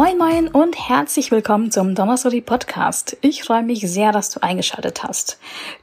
Moin Moin und herzlich willkommen zum Donnerstag Podcast. Ich freue mich sehr, dass du eingeschaltet hast.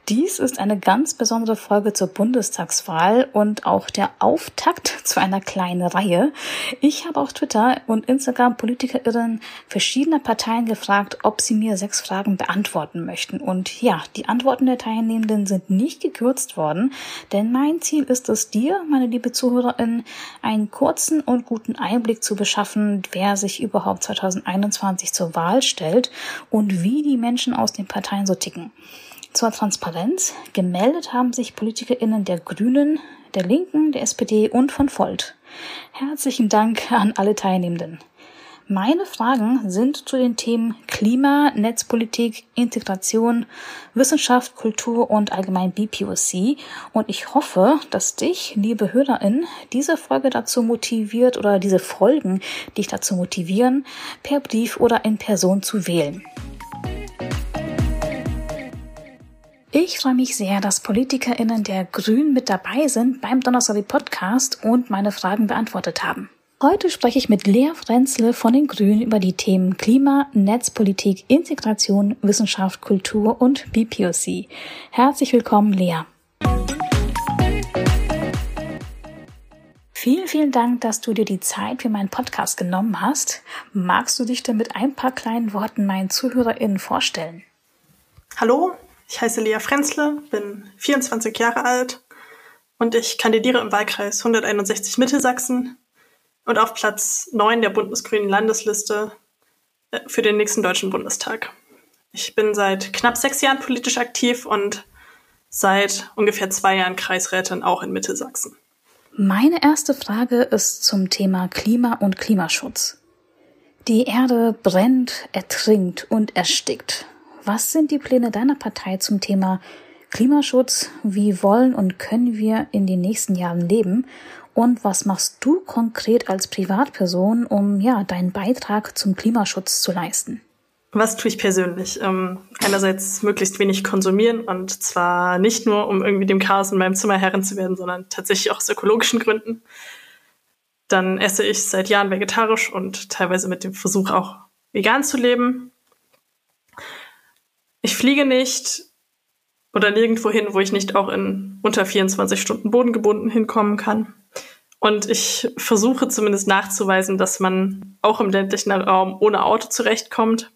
Dies ist eine ganz besondere Folge zur Bundestagswahl und auch der Auftakt zu einer kleinen Reihe. Ich habe auf Twitter und Instagram PolitikerInnen verschiedener Parteien gefragt, ob sie mir sechs Fragen beantworten möchten. Und ja, die Antworten der Teilnehmenden sind nicht gekürzt worden, denn mein Ziel ist es, dir, meine liebe ZuhörerInnen, einen kurzen und guten Einblick zu beschaffen, wer sich überhaupt 2021 zur Wahl stellt und wie die Menschen aus den Parteien so ticken. Zur Transparenz gemeldet haben sich PolitikerInnen der Grünen, der Linken, der SPD und von Volt. Herzlichen Dank an alle Teilnehmenden. Meine Fragen sind zu den Themen Klima, Netzpolitik, Integration, Wissenschaft, Kultur und allgemein BPOC. Und ich hoffe, dass dich, liebe HörerInnen, diese Folge dazu motiviert oder diese Folgen dich dazu motivieren, per Brief oder in Person zu wählen. Ich freue mich sehr, dass PolitikerInnen der Grünen mit dabei sind beim Donnerstag Podcast und meine Fragen beantwortet haben. Heute spreche ich mit Lea Frenzle von den Grünen über die Themen Klima, Netzpolitik, Integration, Wissenschaft, Kultur und BPOC. Herzlich willkommen, Lea. Vielen, vielen Dank, dass du dir die Zeit für meinen Podcast genommen hast. Magst du dich denn mit ein paar kleinen Worten meinen ZuhörerInnen vorstellen? Hallo, ich heiße Lea Frenzle, bin 24 Jahre alt und ich kandidiere im Wahlkreis 161 Mittelsachsen und auf Platz 9 der Bundesgrünen Landesliste äh, für den nächsten Deutschen Bundestag. Ich bin seit knapp sechs Jahren politisch aktiv und seit ungefähr zwei Jahren Kreisrätin auch in Mittelsachsen. Meine erste Frage ist zum Thema Klima und Klimaschutz. Die Erde brennt, ertrinkt und erstickt. Was sind die Pläne deiner Partei zum Thema Klimaschutz? Wie wollen und können wir in den nächsten Jahren leben? Und was machst du konkret als Privatperson, um ja deinen Beitrag zum Klimaschutz zu leisten? Was tue ich persönlich? Ähm, einerseits möglichst wenig konsumieren und zwar nicht nur, um irgendwie dem Chaos in meinem Zimmer Herren zu werden, sondern tatsächlich auch aus ökologischen Gründen. Dann esse ich seit Jahren vegetarisch und teilweise mit dem Versuch auch vegan zu leben. Ich fliege nicht oder nirgendwo hin, wo ich nicht auch in unter 24 Stunden bodengebunden hinkommen kann. Und ich versuche zumindest nachzuweisen, dass man auch im ländlichen Raum ohne Auto zurechtkommt.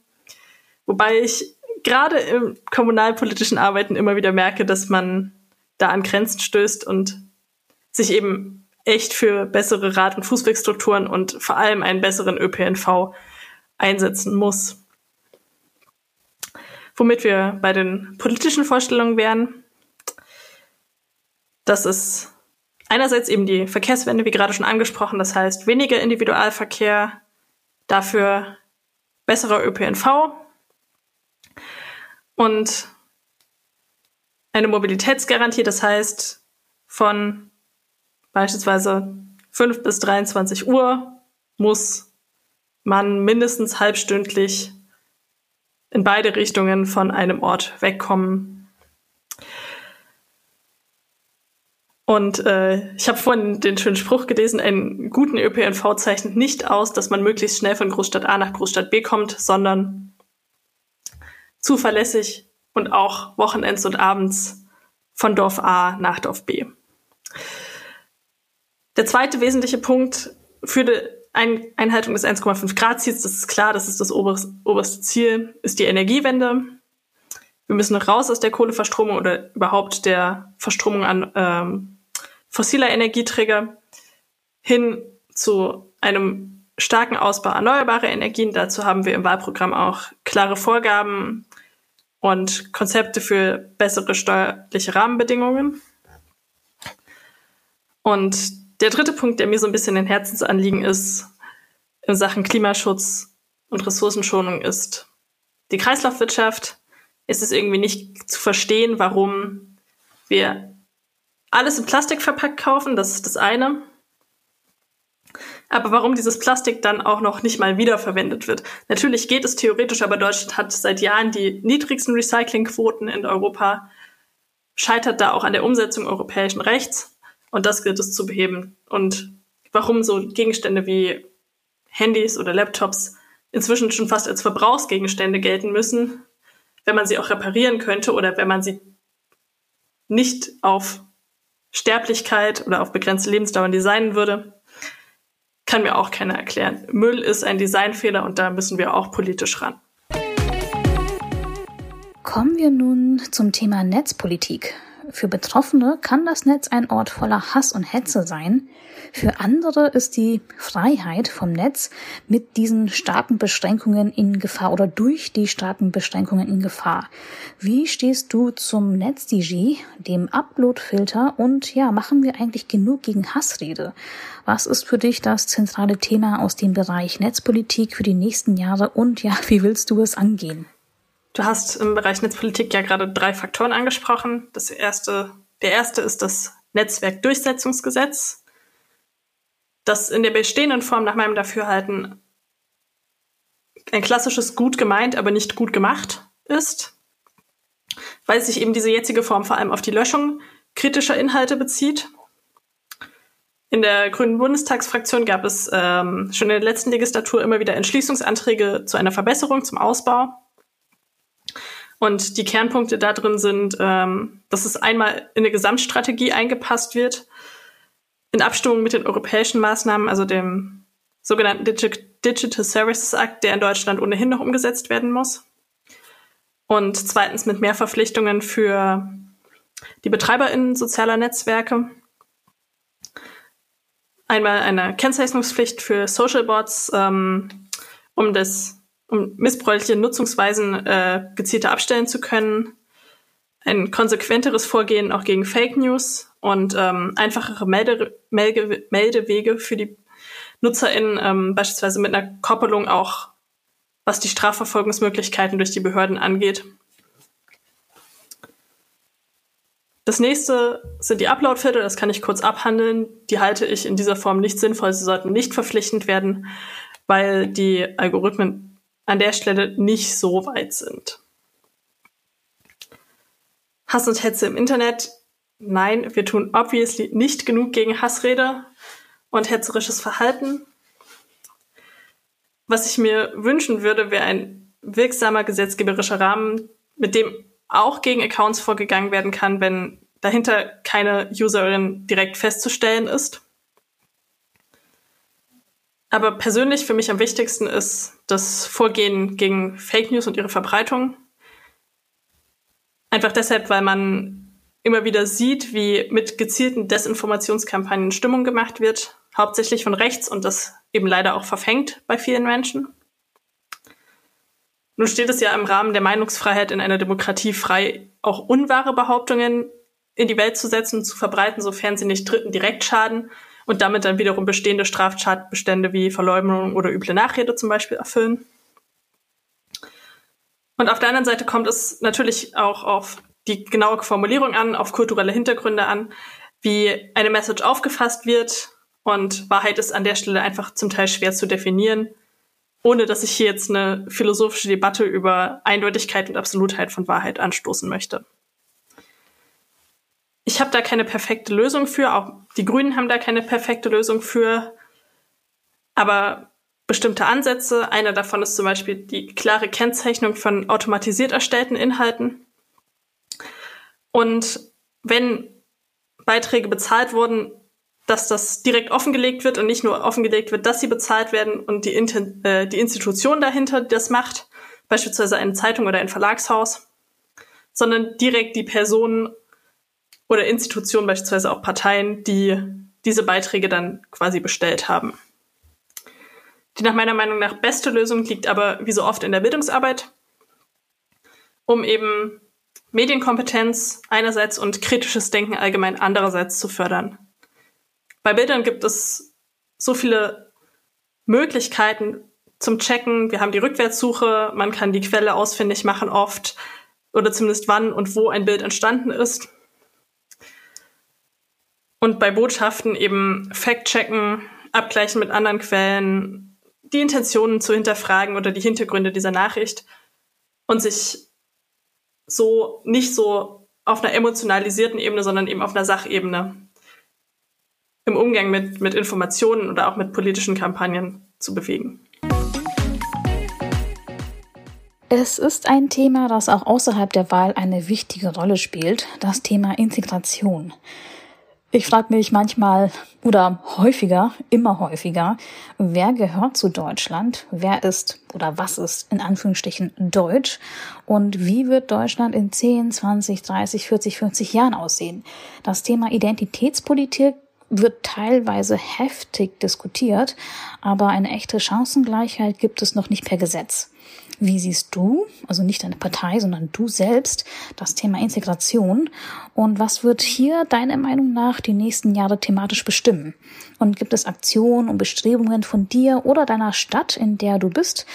Wobei ich gerade im kommunalpolitischen Arbeiten immer wieder merke, dass man da an Grenzen stößt und sich eben echt für bessere Rad- und Fußwegstrukturen und vor allem einen besseren ÖPNV einsetzen muss. Womit wir bei den politischen Vorstellungen wären, das ist einerseits eben die Verkehrswende, wie gerade schon angesprochen, das heißt weniger Individualverkehr, dafür besserer ÖPNV und eine Mobilitätsgarantie, das heißt von beispielsweise 5 bis 23 Uhr muss man mindestens halbstündlich in beide Richtungen von einem Ort wegkommen, Und äh, ich habe vorhin den schönen Spruch gelesen, einen guten ÖPNV zeichnet nicht aus, dass man möglichst schnell von Großstadt A nach Großstadt B kommt, sondern zuverlässig und auch Wochenends und abends von Dorf A nach Dorf B. Der zweite wesentliche Punkt für die Einhaltung des 1,5 Grad Ziels, das ist klar, das ist das oberste Ziel, ist die Energiewende. Wir müssen raus aus der Kohleverstromung oder überhaupt der Verstromung an ähm, fossiler Energieträger hin zu einem starken Ausbau erneuerbarer Energien. Dazu haben wir im Wahlprogramm auch klare Vorgaben und Konzepte für bessere steuerliche Rahmenbedingungen. Und der dritte Punkt, der mir so ein bisschen ein Herzensanliegen ist in Sachen Klimaschutz und Ressourcenschonung, ist die Kreislaufwirtschaft. Es ist irgendwie nicht zu verstehen, warum wir alles in Plastik verpackt kaufen, das ist das eine. Aber warum dieses Plastik dann auch noch nicht mal wiederverwendet wird? Natürlich geht es theoretisch, aber Deutschland hat seit Jahren die niedrigsten Recyclingquoten in Europa, scheitert da auch an der Umsetzung europäischen Rechts und das gilt es zu beheben. Und warum so Gegenstände wie Handys oder Laptops inzwischen schon fast als Verbrauchsgegenstände gelten müssen, wenn man sie auch reparieren könnte oder wenn man sie nicht auf Sterblichkeit oder auf begrenzte Lebensdauer designen würde, kann mir auch keiner erklären. Müll ist ein Designfehler und da müssen wir auch politisch ran. Kommen wir nun zum Thema Netzpolitik. Für Betroffene kann das Netz ein Ort voller Hass und Hetze sein. Für andere ist die Freiheit vom Netz mit diesen starken Beschränkungen in Gefahr oder durch die starken Beschränkungen in Gefahr. Wie stehst du zum NetzDG, dem Uploadfilter und ja, machen wir eigentlich genug gegen Hassrede? Was ist für dich das zentrale Thema aus dem Bereich Netzpolitik für die nächsten Jahre und ja, wie willst du es angehen? Du hast im Bereich Netzpolitik ja gerade drei Faktoren angesprochen. Das erste, der erste ist das Netzwerkdurchsetzungsgesetz, das in der bestehenden Form nach meinem Dafürhalten ein klassisches gut gemeint, aber nicht gut gemacht ist, weil sich eben diese jetzige Form vor allem auf die Löschung kritischer Inhalte bezieht. In der Grünen Bundestagsfraktion gab es ähm, schon in der letzten Legislatur immer wieder Entschließungsanträge zu einer Verbesserung, zum Ausbau. Und die Kernpunkte da drin sind, ähm, dass es einmal in eine Gesamtstrategie eingepasst wird, in Abstimmung mit den europäischen Maßnahmen, also dem sogenannten Digi Digital Services Act, der in Deutschland ohnehin noch umgesetzt werden muss. Und zweitens mit mehr Verpflichtungen für die BetreiberInnen sozialer Netzwerke. Einmal eine Kennzeichnungspflicht für Social Bots, ähm, um das um missbräuchliche Nutzungsweisen äh, gezielter abstellen zu können, ein konsequenteres Vorgehen auch gegen Fake News und ähm, einfachere Melde Melde Meldewege für die NutzerInnen, ähm, beispielsweise mit einer Koppelung auch, was die Strafverfolgungsmöglichkeiten durch die Behörden angeht. Das nächste sind die Upload-Filter, das kann ich kurz abhandeln. Die halte ich in dieser Form nicht sinnvoll. Sie sollten nicht verpflichtend werden, weil die Algorithmen an der Stelle nicht so weit sind. Hass und Hetze im Internet. Nein, wir tun obviously nicht genug gegen Hassrede und hetzerisches Verhalten. Was ich mir wünschen würde, wäre ein wirksamer gesetzgeberischer Rahmen, mit dem auch gegen Accounts vorgegangen werden kann, wenn dahinter keine Userin direkt festzustellen ist. Aber persönlich für mich am wichtigsten ist das Vorgehen gegen Fake News und ihre Verbreitung. Einfach deshalb, weil man immer wieder sieht, wie mit gezielten Desinformationskampagnen Stimmung gemacht wird, hauptsächlich von rechts und das eben leider auch verfängt bei vielen Menschen. Nun steht es ja im Rahmen der Meinungsfreiheit in einer Demokratie frei, auch unwahre Behauptungen in die Welt zu setzen und zu verbreiten, sofern sie nicht Dritten direkt schaden und damit dann wiederum bestehende Straftatbestände wie Verleumdung oder üble Nachrede zum Beispiel erfüllen. Und auf der anderen Seite kommt es natürlich auch auf die genaue Formulierung an, auf kulturelle Hintergründe an, wie eine Message aufgefasst wird. Und Wahrheit ist an der Stelle einfach zum Teil schwer zu definieren, ohne dass ich hier jetzt eine philosophische Debatte über Eindeutigkeit und Absolutheit von Wahrheit anstoßen möchte. Ich habe da keine perfekte Lösung für, auch die Grünen haben da keine perfekte Lösung für, aber bestimmte Ansätze. Einer davon ist zum Beispiel die klare Kennzeichnung von automatisiert erstellten Inhalten. Und wenn Beiträge bezahlt wurden, dass das direkt offengelegt wird und nicht nur offengelegt wird, dass sie bezahlt werden und die, Inten äh, die Institution dahinter, das macht, beispielsweise eine Zeitung oder ein Verlagshaus, sondern direkt die Personen oder Institutionen, beispielsweise auch Parteien, die diese Beiträge dann quasi bestellt haben. Die nach meiner Meinung nach beste Lösung liegt aber wie so oft in der Bildungsarbeit, um eben Medienkompetenz einerseits und kritisches Denken allgemein andererseits zu fördern. Bei Bildern gibt es so viele Möglichkeiten zum Checken. Wir haben die Rückwärtssuche, man kann die Quelle ausfindig machen oft oder zumindest wann und wo ein Bild entstanden ist. Und bei Botschaften eben Fact-checken, abgleichen mit anderen Quellen, die Intentionen zu hinterfragen oder die Hintergründe dieser Nachricht und sich so nicht so auf einer emotionalisierten Ebene, sondern eben auf einer Sachebene im Umgang mit, mit Informationen oder auch mit politischen Kampagnen zu bewegen. Es ist ein Thema, das auch außerhalb der Wahl eine wichtige Rolle spielt, das Thema Integration. Ich frage mich manchmal oder häufiger, immer häufiger, wer gehört zu Deutschland, wer ist oder was ist in Anführungsstrichen Deutsch und wie wird Deutschland in 10, 20, 30, 40, 50 Jahren aussehen. Das Thema Identitätspolitik wird teilweise heftig diskutiert, aber eine echte Chancengleichheit gibt es noch nicht per Gesetz. Wie siehst du, also nicht deine Partei, sondern du selbst, das Thema Integration? Und was wird hier deiner Meinung nach die nächsten Jahre thematisch bestimmen? Und gibt es Aktionen und Bestrebungen von dir oder deiner Stadt, in der du bist,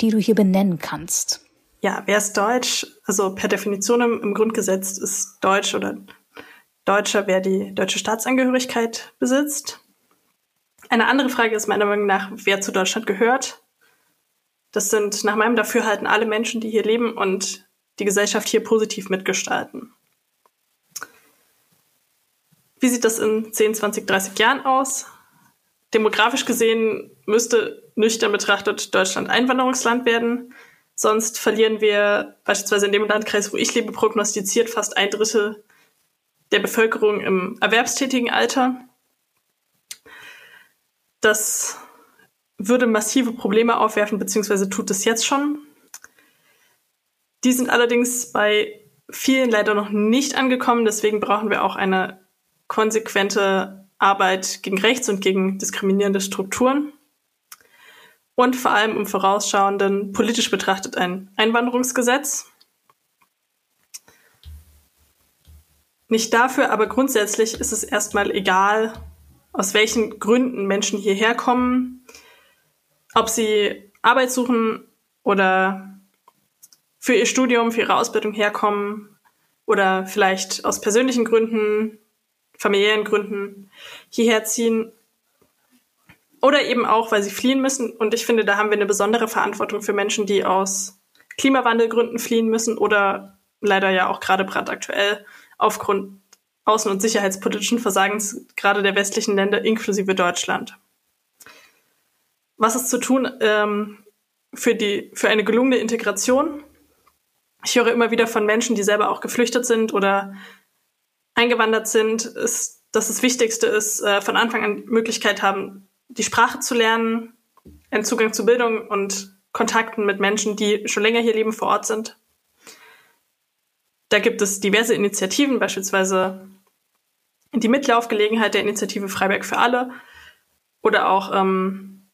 die du hier benennen kannst? Ja, wer ist Deutsch? Also per Definition im, im Grundgesetz ist Deutsch oder Deutscher, wer die deutsche Staatsangehörigkeit besitzt. Eine andere Frage ist meiner Meinung nach, wer zu Deutschland gehört. Das sind nach meinem Dafürhalten alle Menschen, die hier leben und die Gesellschaft hier positiv mitgestalten. Wie sieht das in 10, 20, 30 Jahren aus? Demografisch gesehen müsste nüchtern betrachtet Deutschland Einwanderungsland werden. Sonst verlieren wir beispielsweise in dem Landkreis, wo ich lebe, prognostiziert fast ein Drittel der Bevölkerung im erwerbstätigen Alter. Das würde massive Probleme aufwerfen, beziehungsweise tut es jetzt schon. Die sind allerdings bei vielen leider noch nicht angekommen. Deswegen brauchen wir auch eine konsequente Arbeit gegen Rechts und gegen diskriminierende Strukturen. Und vor allem im Vorausschauenden politisch betrachtet ein Einwanderungsgesetz. Nicht dafür, aber grundsätzlich ist es erstmal egal, aus welchen Gründen Menschen hierher kommen, ob sie Arbeit suchen oder für ihr Studium, für ihre Ausbildung herkommen oder vielleicht aus persönlichen Gründen, familiären Gründen hierher ziehen oder eben auch, weil sie fliehen müssen. Und ich finde, da haben wir eine besondere Verantwortung für Menschen, die aus Klimawandelgründen fliehen müssen oder leider ja auch gerade brandaktuell aufgrund außen- und sicherheitspolitischen Versagens gerade der westlichen Länder inklusive Deutschland was ist zu tun ähm, für, die, für eine gelungene Integration? Ich höre immer wieder von Menschen, die selber auch geflüchtet sind oder eingewandert sind, ist, dass das Wichtigste ist, äh, von Anfang an Möglichkeit haben, die Sprache zu lernen, einen Zugang zu Bildung und Kontakten mit Menschen, die schon länger hier leben, vor Ort sind. Da gibt es diverse Initiativen, beispielsweise die Mitlaufgelegenheit der Initiative Freiberg für alle oder auch ähm,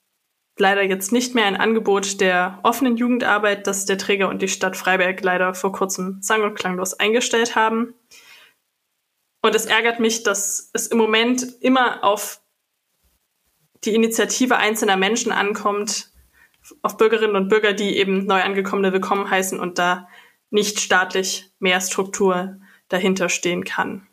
leider jetzt nicht mehr ein Angebot der offenen Jugendarbeit, das der Träger und die Stadt Freiberg leider vor kurzem sang- und klanglos eingestellt haben. Und es ärgert mich, dass es im Moment immer auf die Initiative einzelner Menschen ankommt, auf Bürgerinnen und Bürger, die eben neu angekommene willkommen heißen und da nicht staatlich mehr Struktur dahinter stehen kann.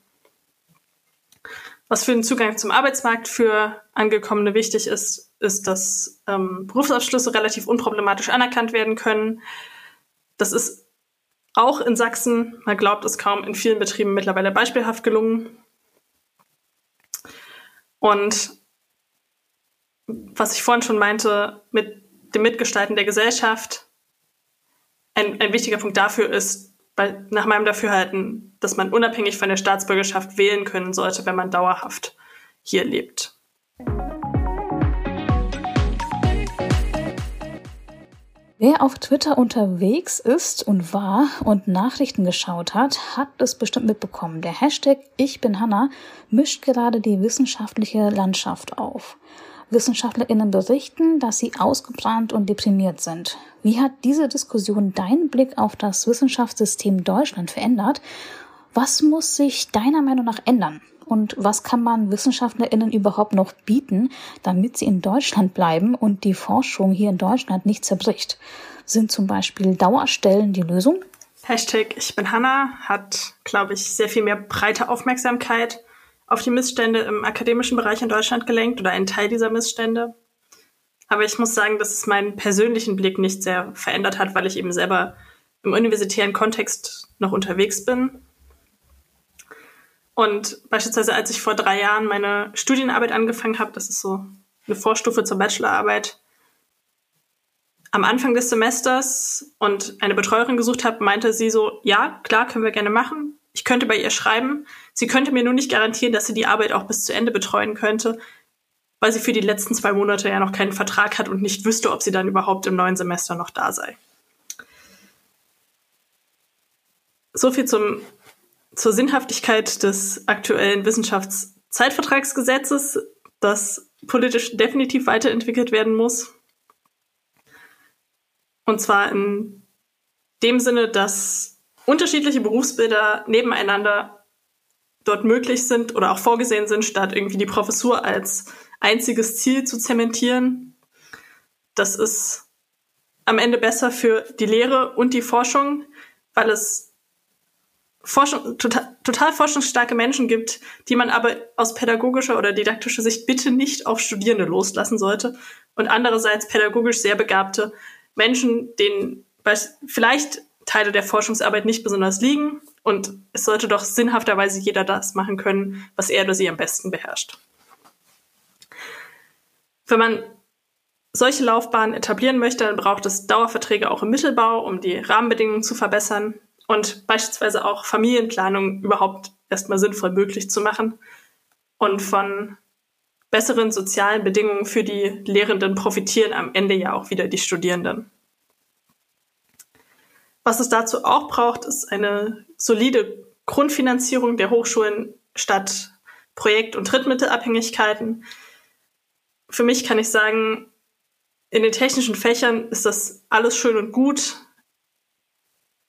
Was für den Zugang zum Arbeitsmarkt für Angekommene wichtig ist, ist, dass ähm, Berufsabschlüsse relativ unproblematisch anerkannt werden können. Das ist auch in Sachsen, man glaubt es kaum, in vielen Betrieben mittlerweile beispielhaft gelungen. Und was ich vorhin schon meinte, mit dem Mitgestalten der Gesellschaft, ein, ein wichtiger Punkt dafür ist, weil nach meinem Dafürhalten, dass man unabhängig von der Staatsbürgerschaft wählen können sollte, wenn man dauerhaft hier lebt. Wer auf Twitter unterwegs ist und war und Nachrichten geschaut hat, hat es bestimmt mitbekommen. Der Hashtag Ich bin Hanna mischt gerade die wissenschaftliche Landschaft auf. WissenschaftlerInnen berichten, dass sie ausgebrannt und deprimiert sind. Wie hat diese Diskussion deinen Blick auf das Wissenschaftssystem Deutschland verändert? Was muss sich deiner Meinung nach ändern? Und was kann man WissenschaftlerInnen überhaupt noch bieten, damit sie in Deutschland bleiben und die Forschung hier in Deutschland nicht zerbricht? Sind zum Beispiel Dauerstellen die Lösung? Hashtag Ich bin Hanna hat, glaube ich, sehr viel mehr breite Aufmerksamkeit auf die Missstände im akademischen Bereich in Deutschland gelenkt oder einen Teil dieser Missstände. Aber ich muss sagen, dass es meinen persönlichen Blick nicht sehr verändert hat, weil ich eben selber im universitären Kontext noch unterwegs bin. Und beispielsweise, als ich vor drei Jahren meine Studienarbeit angefangen habe, das ist so eine Vorstufe zur Bachelorarbeit, am Anfang des Semesters und eine Betreuerin gesucht habe, meinte sie so, ja, klar, können wir gerne machen. Ich könnte bei ihr schreiben. Sie könnte mir nur nicht garantieren, dass sie die Arbeit auch bis zu Ende betreuen könnte, weil sie für die letzten zwei Monate ja noch keinen Vertrag hat und nicht wüsste, ob sie dann überhaupt im neuen Semester noch da sei. So viel zum, zur Sinnhaftigkeit des aktuellen Wissenschaftszeitvertragsgesetzes, das politisch definitiv weiterentwickelt werden muss. Und zwar in dem Sinne, dass unterschiedliche Berufsbilder nebeneinander dort möglich sind oder auch vorgesehen sind, statt irgendwie die Professur als einziges Ziel zu zementieren. Das ist am Ende besser für die Lehre und die Forschung, weil es Forschung, total, total forschungsstarke Menschen gibt, die man aber aus pädagogischer oder didaktischer Sicht bitte nicht auf Studierende loslassen sollte. Und andererseits pädagogisch sehr begabte Menschen, denen vielleicht Teile der Forschungsarbeit nicht besonders liegen. Und es sollte doch sinnhafterweise jeder das machen können, was er oder sie am besten beherrscht. Wenn man solche Laufbahnen etablieren möchte, dann braucht es Dauerverträge auch im Mittelbau, um die Rahmenbedingungen zu verbessern und beispielsweise auch Familienplanung überhaupt erstmal sinnvoll möglich zu machen und von besseren sozialen Bedingungen für die Lehrenden profitieren am Ende ja auch wieder die Studierenden. Was es dazu auch braucht, ist eine solide Grundfinanzierung der Hochschulen statt Projekt- und Drittmittelabhängigkeiten. Für mich kann ich sagen, in den technischen Fächern ist das alles schön und gut,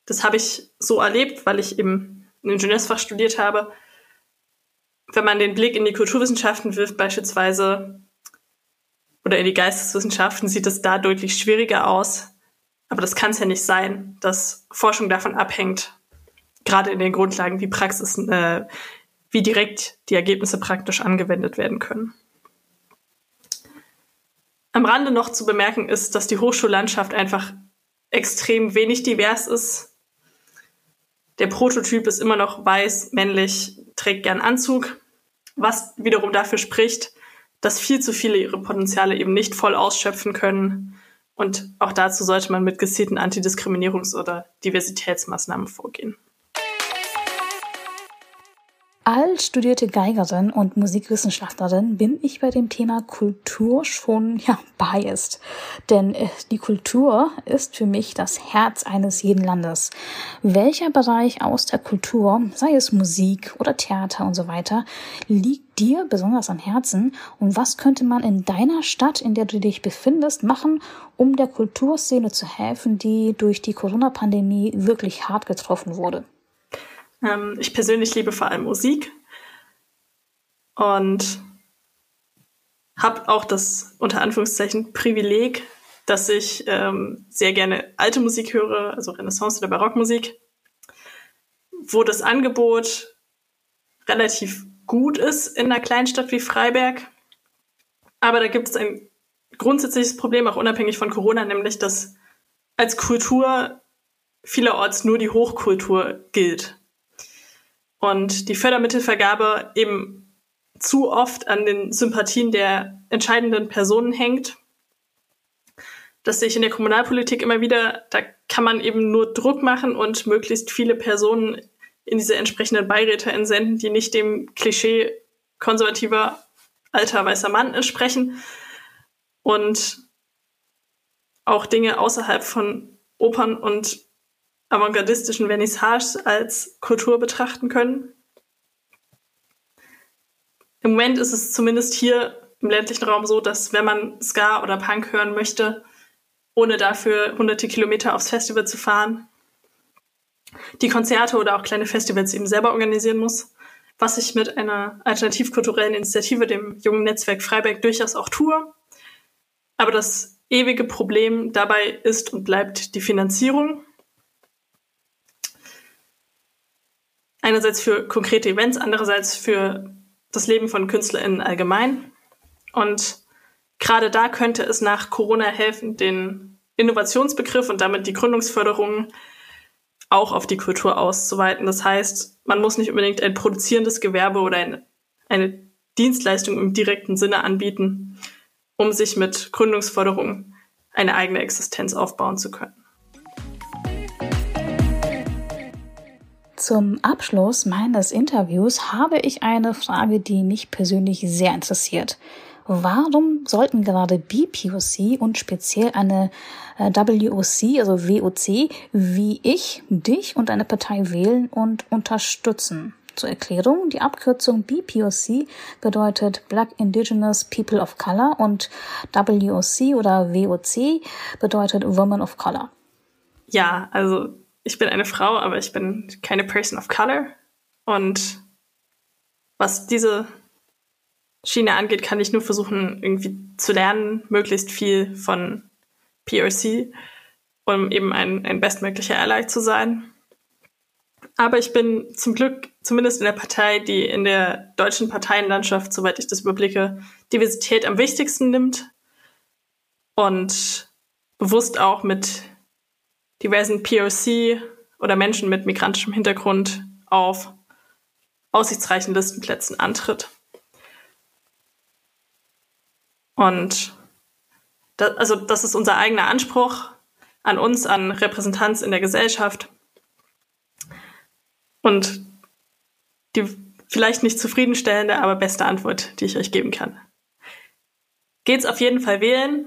das habe ich so erlebt, weil ich eben ein Ingenieursfach studiert habe. Wenn man den Blick in die Kulturwissenschaften wirft beispielsweise oder in die Geisteswissenschaften, sieht es da deutlich schwieriger aus. Aber das kann es ja nicht sein, dass Forschung davon abhängt, gerade in den Grundlagen, wie Praxis, äh, wie direkt die Ergebnisse praktisch angewendet werden können. Am Rande noch zu bemerken ist, dass die Hochschullandschaft einfach extrem wenig divers ist der Prototyp ist immer noch weiß, männlich, trägt gern Anzug, was wiederum dafür spricht, dass viel zu viele ihre Potenziale eben nicht voll ausschöpfen können. Und auch dazu sollte man mit gezielten Antidiskriminierungs- oder Diversitätsmaßnahmen vorgehen. Als studierte Geigerin und Musikwissenschaftlerin bin ich bei dem Thema Kultur schon ja biased, denn äh, die Kultur ist für mich das Herz eines jeden Landes. Welcher Bereich aus der Kultur, sei es Musik oder Theater und so weiter, liegt dir besonders am Herzen und was könnte man in deiner Stadt, in der du dich befindest, machen, um der Kulturszene zu helfen, die durch die Corona-Pandemie wirklich hart getroffen wurde? Ähm, ich persönlich liebe vor allem Musik und habe auch das unter Anführungszeichen Privileg, dass ich ähm, sehr gerne alte Musik höre, also Renaissance oder Barockmusik, wo das Angebot relativ gut ist in einer Kleinstadt wie Freiberg. Aber da gibt es ein grundsätzliches Problem, auch unabhängig von Corona, nämlich dass als Kultur vielerorts nur die Hochkultur gilt und die Fördermittelvergabe eben zu oft an den Sympathien der entscheidenden Personen hängt. Das sehe ich in der Kommunalpolitik immer wieder. Da kann man eben nur Druck machen und möglichst viele Personen in diese entsprechenden Beiräte entsenden, die nicht dem Klischee konservativer alter weißer Mann entsprechen und auch Dinge außerhalb von Opern und avantgardistischen Vernissages als Kultur betrachten können. Im Moment ist es zumindest hier im ländlichen Raum so, dass wenn man Ska oder Punk hören möchte, ohne dafür hunderte Kilometer aufs Festival zu fahren, die Konzerte oder auch kleine Festivals eben selber organisieren muss, was ich mit einer alternativkulturellen Initiative, dem jungen Netzwerk Freiberg, durchaus auch tue. Aber das ewige Problem dabei ist und bleibt die Finanzierung. Einerseits für konkrete Events, andererseits für das Leben von KünstlerInnen allgemein. Und gerade da könnte es nach Corona helfen, den Innovationsbegriff und damit die Gründungsförderung auch auf die Kultur auszuweiten. Das heißt, man muss nicht unbedingt ein produzierendes Gewerbe oder eine, eine Dienstleistung im direkten Sinne anbieten, um sich mit Gründungsförderung eine eigene Existenz aufbauen zu können. Zum Abschluss meines Interviews habe ich eine Frage, die mich persönlich sehr interessiert. Warum sollten gerade BPOC und speziell eine äh, WOC, also WOC, wie ich, dich und eine Partei wählen und unterstützen? Zur Erklärung, die Abkürzung BPOC bedeutet Black Indigenous People of Color und WOC oder WOC bedeutet Women of Color. Ja, also ich bin eine Frau, aber ich bin keine Person of Color. Und was diese Schiene angeht, kann ich nur versuchen, irgendwie zu lernen, möglichst viel von PRC, um eben ein, ein bestmöglicher Ally zu sein. Aber ich bin zum Glück zumindest in der Partei, die in der deutschen Parteienlandschaft, soweit ich das überblicke, Diversität am wichtigsten nimmt und bewusst auch mit diversen POC oder Menschen mit migrantischem Hintergrund auf aussichtsreichen Listenplätzen antritt. Und das, also das ist unser eigener Anspruch an uns, an Repräsentanz in der Gesellschaft. Und die vielleicht nicht zufriedenstellende, aber beste Antwort, die ich euch geben kann. Geht's auf jeden Fall wählen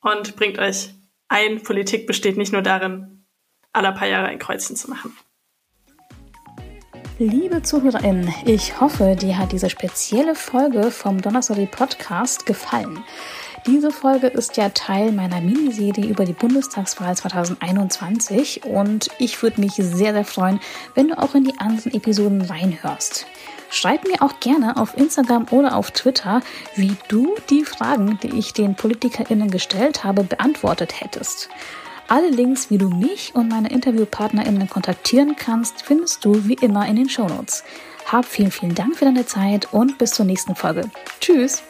und bringt euch ein. Politik besteht nicht nur darin, alle paar Jahre ein Kreuzchen zu machen. Liebe ZuhörerInnen, ich hoffe, dir hat diese spezielle Folge vom Donnerstag Podcast gefallen. Diese Folge ist ja Teil meiner Miniserie über die Bundestagswahl 2021 und ich würde mich sehr, sehr freuen, wenn du auch in die anderen Episoden reinhörst. Schreib mir auch gerne auf Instagram oder auf Twitter, wie du die Fragen, die ich den PolitikerInnen gestellt habe, beantwortet hättest. Alle Links, wie du mich und meine InterviewpartnerInnen kontaktieren kannst, findest du wie immer in den Shownotes. Hab vielen, vielen Dank für deine Zeit und bis zur nächsten Folge. Tschüss!